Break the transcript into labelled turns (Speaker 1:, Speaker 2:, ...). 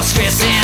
Speaker 1: your stress